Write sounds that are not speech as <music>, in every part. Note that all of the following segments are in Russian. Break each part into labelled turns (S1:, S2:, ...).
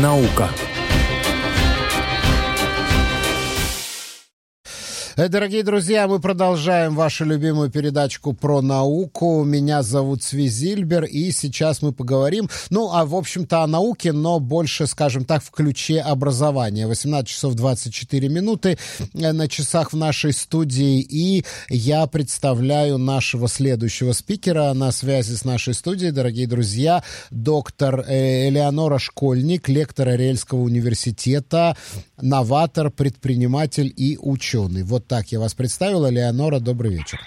S1: Наука.
S2: Дорогие друзья, мы продолжаем вашу любимую передачку про науку. Меня зовут Свизильбер, и сейчас мы поговорим, ну, а в общем-то о науке, но больше, скажем так, в ключе образования. 18 часов 24 минуты э, на часах в нашей студии, и я представляю нашего следующего спикера на связи с нашей студией, дорогие друзья, доктор э, Элеонора Школьник, лектор Ариэльского университета, новатор, предприниматель и ученый. Вот так я вас представила. Леонора, добрый вечер.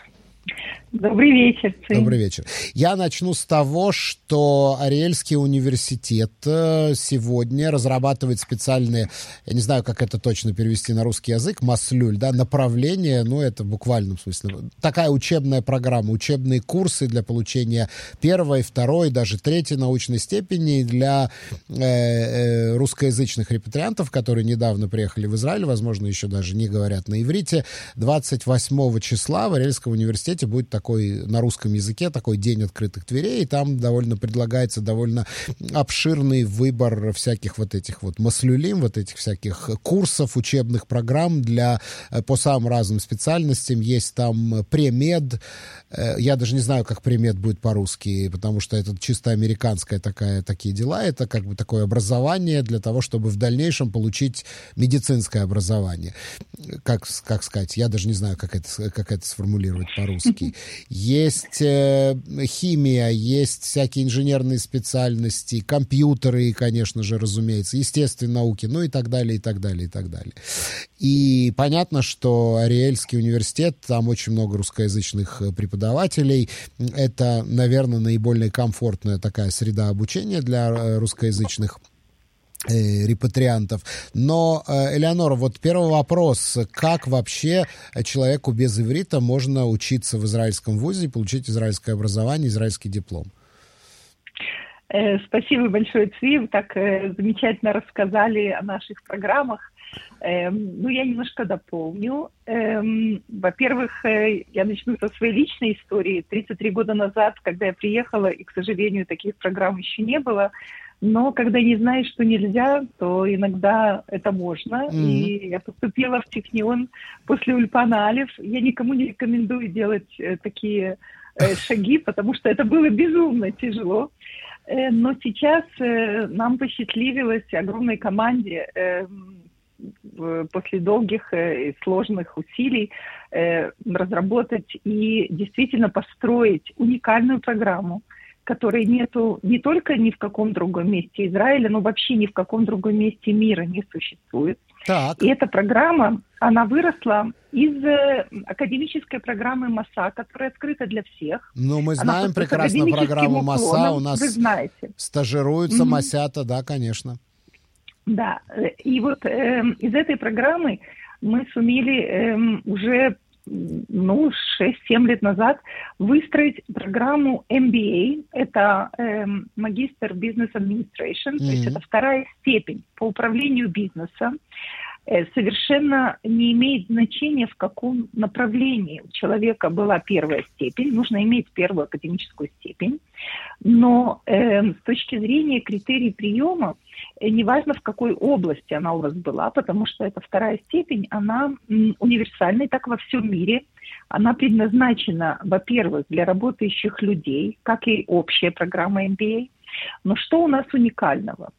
S3: Добрый вечер.
S2: Цин. Добрый вечер. Я начну с того, что Ариэльский университет э, сегодня разрабатывает специальные, я не знаю, как это точно перевести на русский язык, маслюль, да, направление, ну, это в буквальном смысле. Такая учебная программа, учебные курсы для получения первой, второй, даже третьей научной степени для э, э, русскоязычных репатриантов, которые недавно приехали в Израиль, возможно, еще даже не говорят на иврите. 28 числа в Ариэльском университете будет такой на русском языке, такой день открытых дверей, и там довольно предлагается довольно обширный выбор всяких вот этих вот маслюлим, вот этих всяких курсов, учебных программ для, э, по самым разным специальностям. Есть там премед, э, я даже не знаю, как премед будет по-русски, потому что это чисто американская такая, такие дела, это как бы такое образование для того, чтобы в дальнейшем получить медицинское образование. Как, как сказать, я даже не знаю, как это, как это сформулировать по-русски есть э, химия, есть всякие инженерные специальности, компьютеры, конечно же, разумеется, естественные науки, ну и так далее, и так далее, и так далее. И понятно, что Ариэльский университет, там очень много русскоязычных э, преподавателей. Это, наверное, наиболее комфортная такая среда обучения для э, русскоязычных репатриантов. Но, э, Элеонора, вот первый вопрос. Как вообще человеку без иврита можно учиться в израильском вузе, получить израильское образование, израильский диплом?
S3: Э, спасибо большое, Цви. Вы так замечательно рассказали о наших программах. Эм, ну, я немножко дополню. Эм, во-первых, я начну со своей личной истории. 33 года назад, когда я приехала, и, к сожалению, таких программ еще не было, но когда не знаешь, что нельзя, то иногда это можно. Mm-hmm. И я поступила в Технион после Ульпана Алиф. Я никому не рекомендую делать э, такие э, шаги, потому что это было безумно тяжело. Э, но сейчас э, нам посчастливилось огромной команде э, после долгих э, и сложных усилий э, разработать и действительно построить уникальную программу, которой нету не только ни в каком другом месте Израиля, но вообще ни в каком другом месте мира не существует. Так. И эта программа, она выросла из э, академической программы МАСА, которая открыта для всех.
S2: Ну, мы знаем прекрасно программу МАСА, у нас вы знаете. стажируются mm-hmm. МАСЯТа, да, конечно.
S3: Да, и вот э, из этой программы мы сумели э, уже ну, 6-7 лет назад выстроить программу MBA. Это э, магистр бизнес administration, mm-hmm. то есть это вторая степень по управлению бизнесом. Э, совершенно не имеет значения, в каком направлении у человека была первая степень. Нужно иметь первую академическую степень. Но э, с точки зрения критерий приема, э, неважно в какой области она у вас была, потому что эта вторая степень, она универсальная, так во всем мире. Она предназначена, во-первых, для работающих людей, как и общая программа MBA. Но что у нас уникального?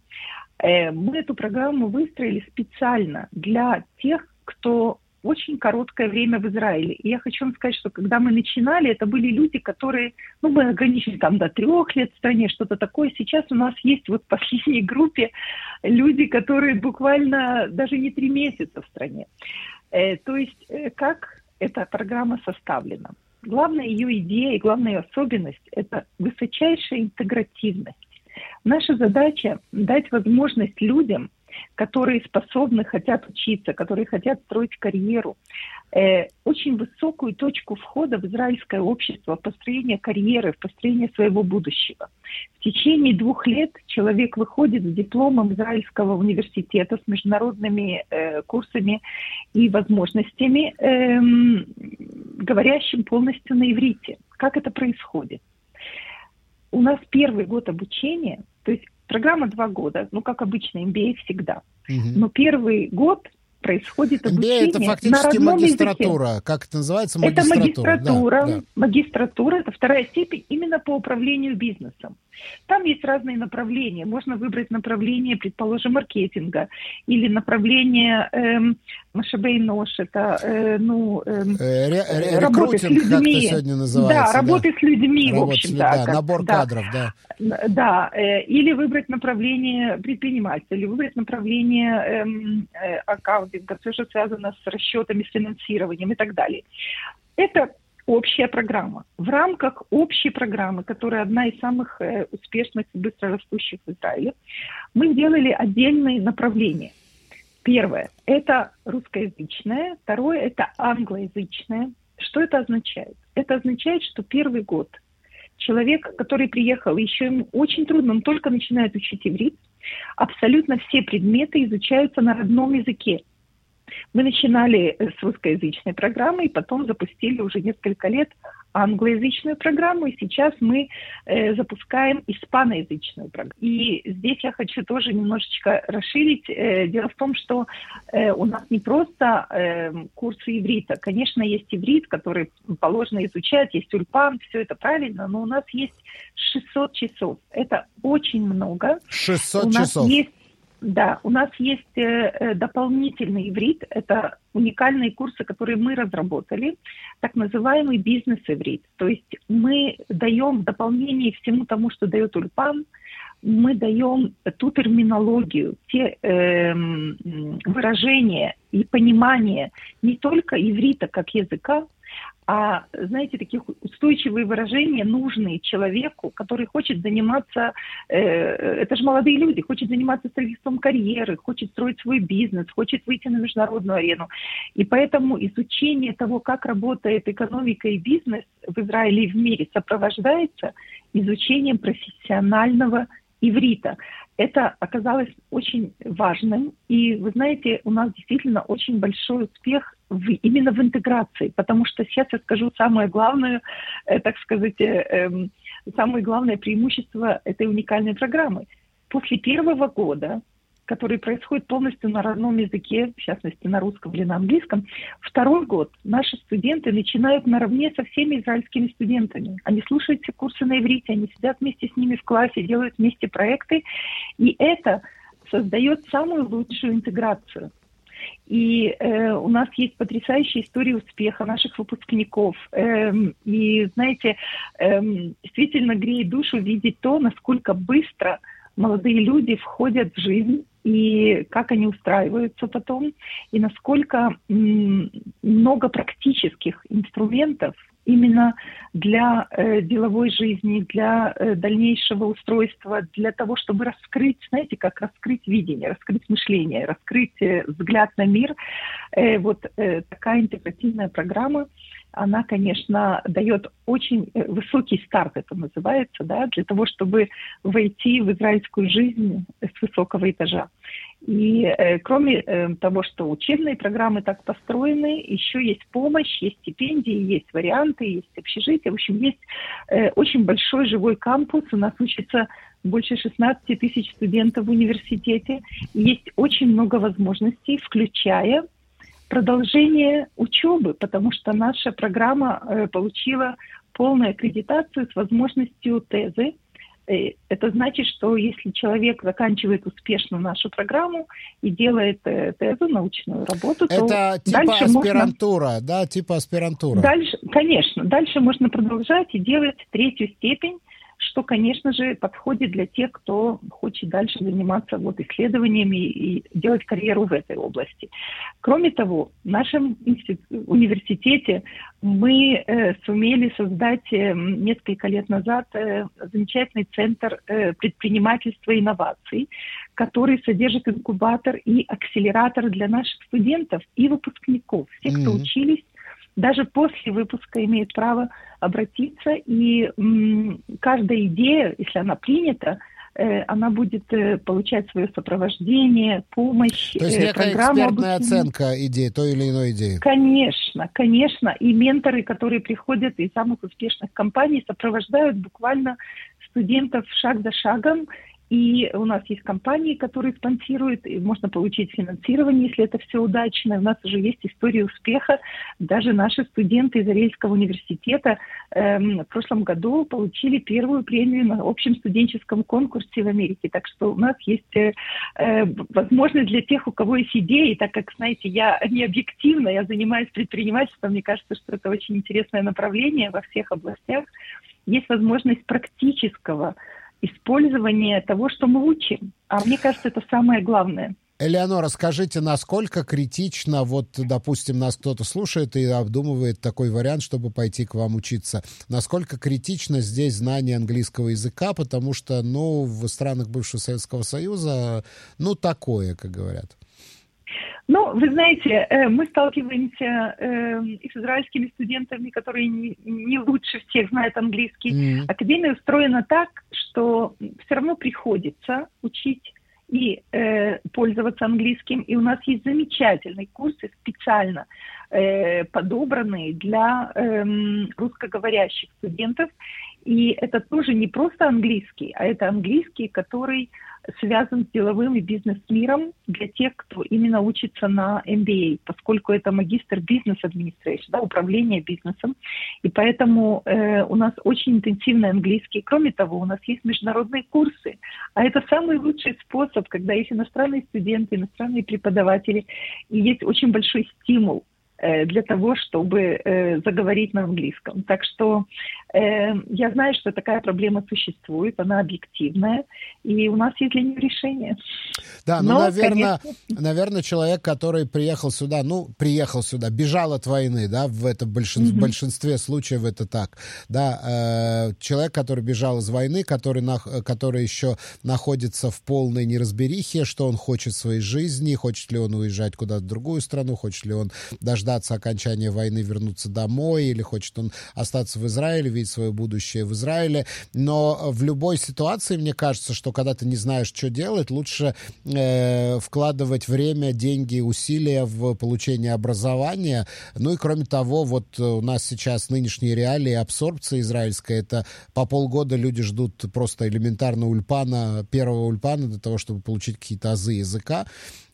S3: Э, мы эту программу выстроили специально для тех, кто очень короткое время в Израиле. И я хочу вам сказать, что когда мы начинали, это были люди, которые, ну, мы ограничили там до трех лет в стране, что-то такое. Сейчас у нас есть вот в последней группе люди, которые буквально даже не три месяца в стране. Э, то есть э, как эта программа составлена? Главная ее идея и главная ее особенность – это высочайшая интегративность. Наша задача дать возможность людям, которые способны, хотят учиться, которые хотят строить карьеру, э, очень высокую точку входа в израильское общество, в построение карьеры, в построение своего будущего. В течение двух лет человек выходит с дипломом израильского университета с международными э, курсами и возможностями, э, говорящим полностью на иврите. Как это происходит? У нас первый год обучения, то есть программа два года, ну, как обычно, MBA всегда. Угу. Но первый год происходит обучение
S2: MBA это фактически
S3: на
S2: магистратура.
S3: Языке.
S2: Как это называется?
S3: Магистратура. Это магистратура. Да, да. Магистратура – это вторая степень именно по управлению бизнесом. Там есть разные направления. Можно выбрать направление, предположим, маркетинга или направление эм, Машабей Нож, это э, ну, эм,
S2: э, ре, работы с людьми. Как сегодня называется.
S3: Да, работы да. с людьми, Работа в общем,
S2: с,
S3: да.
S2: как, набор да. кадров, да.
S3: Да, э, или выбрать направление предпринимательства, или выбрать направление эм, э, аккаунтинга, все, что связано с расчетами, с финансированием и так далее. Это общая программа. В рамках общей программы, которая одна из самых э, успешных и быстро растущих в Израиле, мы сделали отдельные направления. Первое – это русскоязычное, второе – это англоязычное. Что это означает? Это означает, что первый год человек, который приехал, еще ему очень трудно, он только начинает учить иврит, абсолютно все предметы изучаются на родном языке. Мы начинали с русскоязычной программы и потом запустили уже несколько лет англоязычную программу, и сейчас мы э, запускаем испаноязычную программу. И здесь я хочу тоже немножечко расширить. Э, дело в том, что э, у нас не просто э, курсы иврита. Конечно, есть иврит, который положено изучать, есть тюльпан, все это правильно, но у нас есть 600 часов. Это очень много.
S2: 600
S3: у
S2: нас часов.
S3: Есть да, у нас есть э, э, дополнительный иврит. Это уникальные курсы, которые мы разработали, так называемый бизнес-иврит. То есть мы даем дополнение всему тому, что дает Ульпан, мы даем ту терминологию, те э, выражения и понимание не только иврита как языка, а, знаете, таких устойчивые выражения, нужные человеку, который хочет заниматься, э, это же молодые люди, хочет заниматься строительством карьеры, хочет строить свой бизнес, хочет выйти на международную арену. И поэтому изучение того, как работает экономика и бизнес в Израиле и в мире, сопровождается изучением профессионального иврита. Это оказалось очень важным. И вы знаете, у нас действительно очень большой успех в, именно в интеграции, потому что сейчас я скажу самое главное, э, так сказать, э, э, самое главное преимущество этой уникальной программы. После первого года, который происходит полностью на родном языке, в частности на русском или на английском, второй год наши студенты начинают наравне со всеми израильскими студентами. Они слушают все курсы на иврите, они сидят вместе с ними в классе, делают вместе проекты, и это создает самую лучшую интеграцию. И э, у нас есть потрясающая история успеха наших выпускников. Эм, и, знаете, эм, действительно греет душу видеть то, насколько быстро молодые люди входят в жизнь и как они устраиваются потом, и насколько много практических инструментов именно для э, деловой жизни, для э, дальнейшего устройства, для того, чтобы раскрыть, знаете, как раскрыть видение, раскрыть мышление, раскрыть э, взгляд на мир. Э, вот э, такая интегративная программа, она, конечно, дает очень э, высокий старт, это называется, да, для того, чтобы войти в израильскую жизнь с высокого этажа. И э, кроме э, того, что учебные программы так построены, еще есть помощь, есть стипендии, есть варианты, есть общежитие. В общем, есть э, очень большой живой кампус. У нас учится больше 16 тысяч студентов в университете. Есть очень много возможностей, включая продолжение учебы, потому что наша программа э, получила полную аккредитацию с возможностью тезы Э, это значит, что если человек заканчивает успешно нашу программу и делает э, тезу, научную работу,
S2: это
S3: то
S2: типа
S3: дальше
S2: аспирантура,
S3: можно...
S2: да, типа аспирантура.
S3: Дальше, конечно, дальше можно продолжать и делать третью степень что, конечно же, подходит для тех, кто хочет дальше заниматься вот исследованиями и делать карьеру в этой области. Кроме того, в нашем университете мы э, сумели создать э, несколько лет назад э, замечательный центр э, предпринимательства и инноваций, который содержит инкубатор и акселератор для наших студентов и выпускников, mm-hmm. кто учились даже после выпуска имеет право обратиться, и каждая идея, если она принята, э, она будет э, получать свое сопровождение, помощь,
S2: То есть
S3: э,
S2: некая экспертная оценка идеи, той или иной идеи.
S3: Конечно, конечно. И менторы, которые приходят из самых успешных компаний, сопровождают буквально студентов шаг за шагом И у нас есть компании, которые спонсируют, и можно получить финансирование, если это все удачно. У нас уже есть история успеха. Даже наши студенты из Арельского университета эм, в прошлом году получили первую премию на общем студенческом конкурсе в Америке. Так что у нас есть э, э, возможность для тех, у кого есть идеи, так как, знаете, я не объективно, я занимаюсь предпринимательством, мне кажется, что это очень интересное направление во всех областях. Есть возможность практического использование того, что мы учим. А мне кажется, это самое главное.
S2: Элеонора, скажите, насколько критично, вот, допустим, нас кто-то слушает и обдумывает такой вариант, чтобы пойти к вам учиться, насколько критично здесь знание английского языка, потому что, ну, в странах бывшего Советского Союза, ну, такое, как говорят.
S3: Ну, вы знаете, э, мы сталкиваемся э, и с израильскими студентами, которые не, лучше всех знают английский. Mm-hmm. Академия устроена так, что все равно приходится учить и э, пользоваться английским. И у нас есть замечательные курсы специально э, подобранные для э, русскоговорящих студентов. И это тоже не просто английский, а это английский, который связан с деловым и бизнес-миром для тех, кто именно учится на MBA, поскольку это магистр бизнес-администрации, да, управление бизнесом. И поэтому э, у нас очень интенсивный английский. Кроме того, у нас есть международные курсы. А это самый лучший способ, когда есть иностранные студенты, иностранные преподаватели, и есть очень большой стимул Э, для того, чтобы э, заговорить на английском. Так что я знаю, что такая проблема существует, она объективная, и у нас есть для нее решение.
S2: Да, ну, Но, наверное, конечно... наверное, человек, который приехал сюда, ну, приехал сюда, бежал от войны, да, в этом большин... mm-hmm. большинстве случаев это так, да, э, человек, который бежал из войны, который, на... который еще находится в полной неразберихе, что он хочет в своей жизни, хочет ли он уезжать куда-то в другую страну, хочет ли он дождаться окончания войны, вернуться домой, или хочет он остаться в Израиле, видеть свое будущее в Израиле. Но в любой ситуации, мне кажется, что когда ты не знаешь, что делать, лучше э, вкладывать время, деньги, усилия в получение образования. Ну и кроме того, вот у нас сейчас нынешние реалии абсорбция израильская, это по полгода люди ждут просто элементарно ульпана, первого ульпана для того, чтобы получить какие-то азы языка.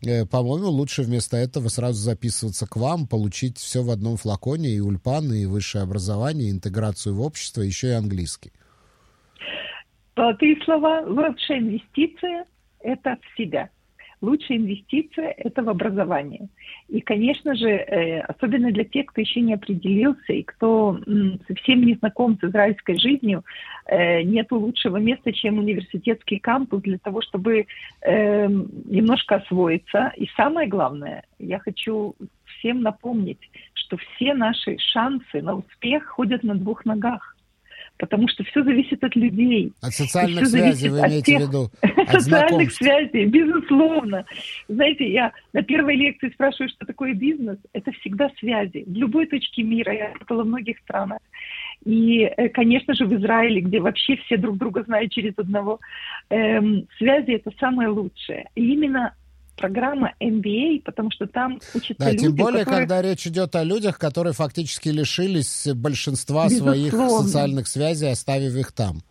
S2: Э, по-моему, лучше вместо этого сразу записываться к вам, получить все в одном флаконе, и ульпан, и высшее образование, и интеграцию в общество, еще и английский.
S3: Золотые слова. Лучшая инвестиция – это в себя лучшая инвестиция – это в образование. И, конечно же, э, особенно для тех, кто еще не определился и кто совсем не знаком с израильской жизнью, э, нет лучшего места, чем университетский кампус для того, чтобы э, немножко освоиться. И самое главное, я хочу всем напомнить, что все наши шансы на успех ходят на двух ногах потому что все зависит от людей.
S2: От социальных связей вы имеете тех... в виду? <laughs>
S3: От социальных связей, безусловно. Знаете, я на первой лекции спрашиваю, что такое бизнес. Это всегда связи. В любой точке мира. Я работала в многих странах. И, э, конечно же, в Израиле, где вообще все друг друга знают через одного, эм, связи это самое лучшее. И именно программа MBA, потому что там учатся да, люди,
S2: тем более, которые... когда речь идет о людях, которые фактически лишились большинства Безусловно. своих социальных связей, оставив их там.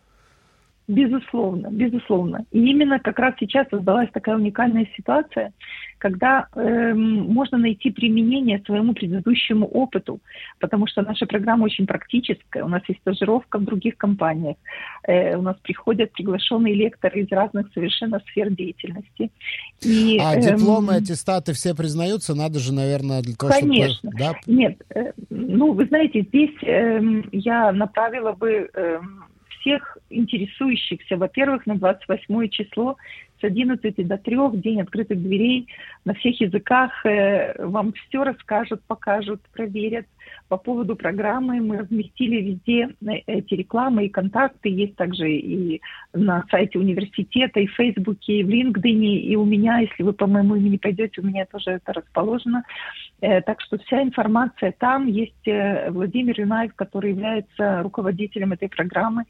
S3: Безусловно, безусловно. И именно как раз сейчас создалась такая уникальная ситуация, когда э, можно найти применение своему предыдущему опыту, потому что наша программа очень практическая. У нас есть стажировка в других компаниях, э, у нас приходят приглашенные лекторы из разных совершенно сфер деятельности.
S2: И, а э, дипломы, аттестаты все признаются? Надо же, наверное, для того,
S3: конечно. чтобы... Да? Нет, э, ну, вы знаете, здесь э, я направила бы... Э, всех интересующихся, во-первых, на 28 число с 11 до 3, день открытых дверей, на всех языках э, вам все расскажут, покажут, проверят. По поводу программы мы разместили везде эти рекламы и контакты, есть также и на сайте университета, и в Фейсбуке, и в LinkedIn, и у меня, если вы по моему имени пойдете, у меня тоже это расположено. Э, так что вся информация там. Есть э, Владимир Юнаев, который является руководителем этой программы.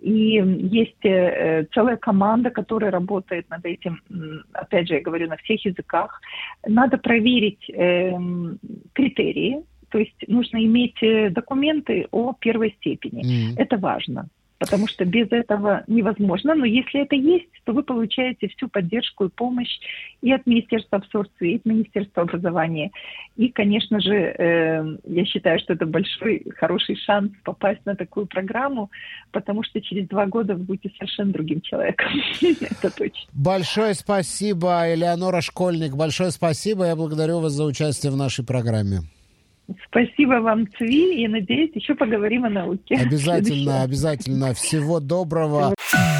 S3: И есть э, целая команда, которая работает над этим, опять же, я говорю, на всех языках. Надо проверить эм, критерии, то есть нужно иметь документы о первой степени. Mm. Это важно потому что без этого невозможно. Но если это есть, то вы получаете всю поддержку и помощь и от Министерства абсорбции, и от Министерства образования. И, конечно же, э, я считаю, что это большой, хороший шанс попасть на такую программу, потому что через два года вы будете совершенно другим человеком. <laughs> Это точно.
S2: Большое спасибо, Элеонора Школьник. Большое спасибо. Я благодарю вас за участие в нашей программе.
S3: Спасибо вам, Цви, и надеюсь, еще поговорим о науке.
S2: Обязательно, обязательно. Всего доброго. Всего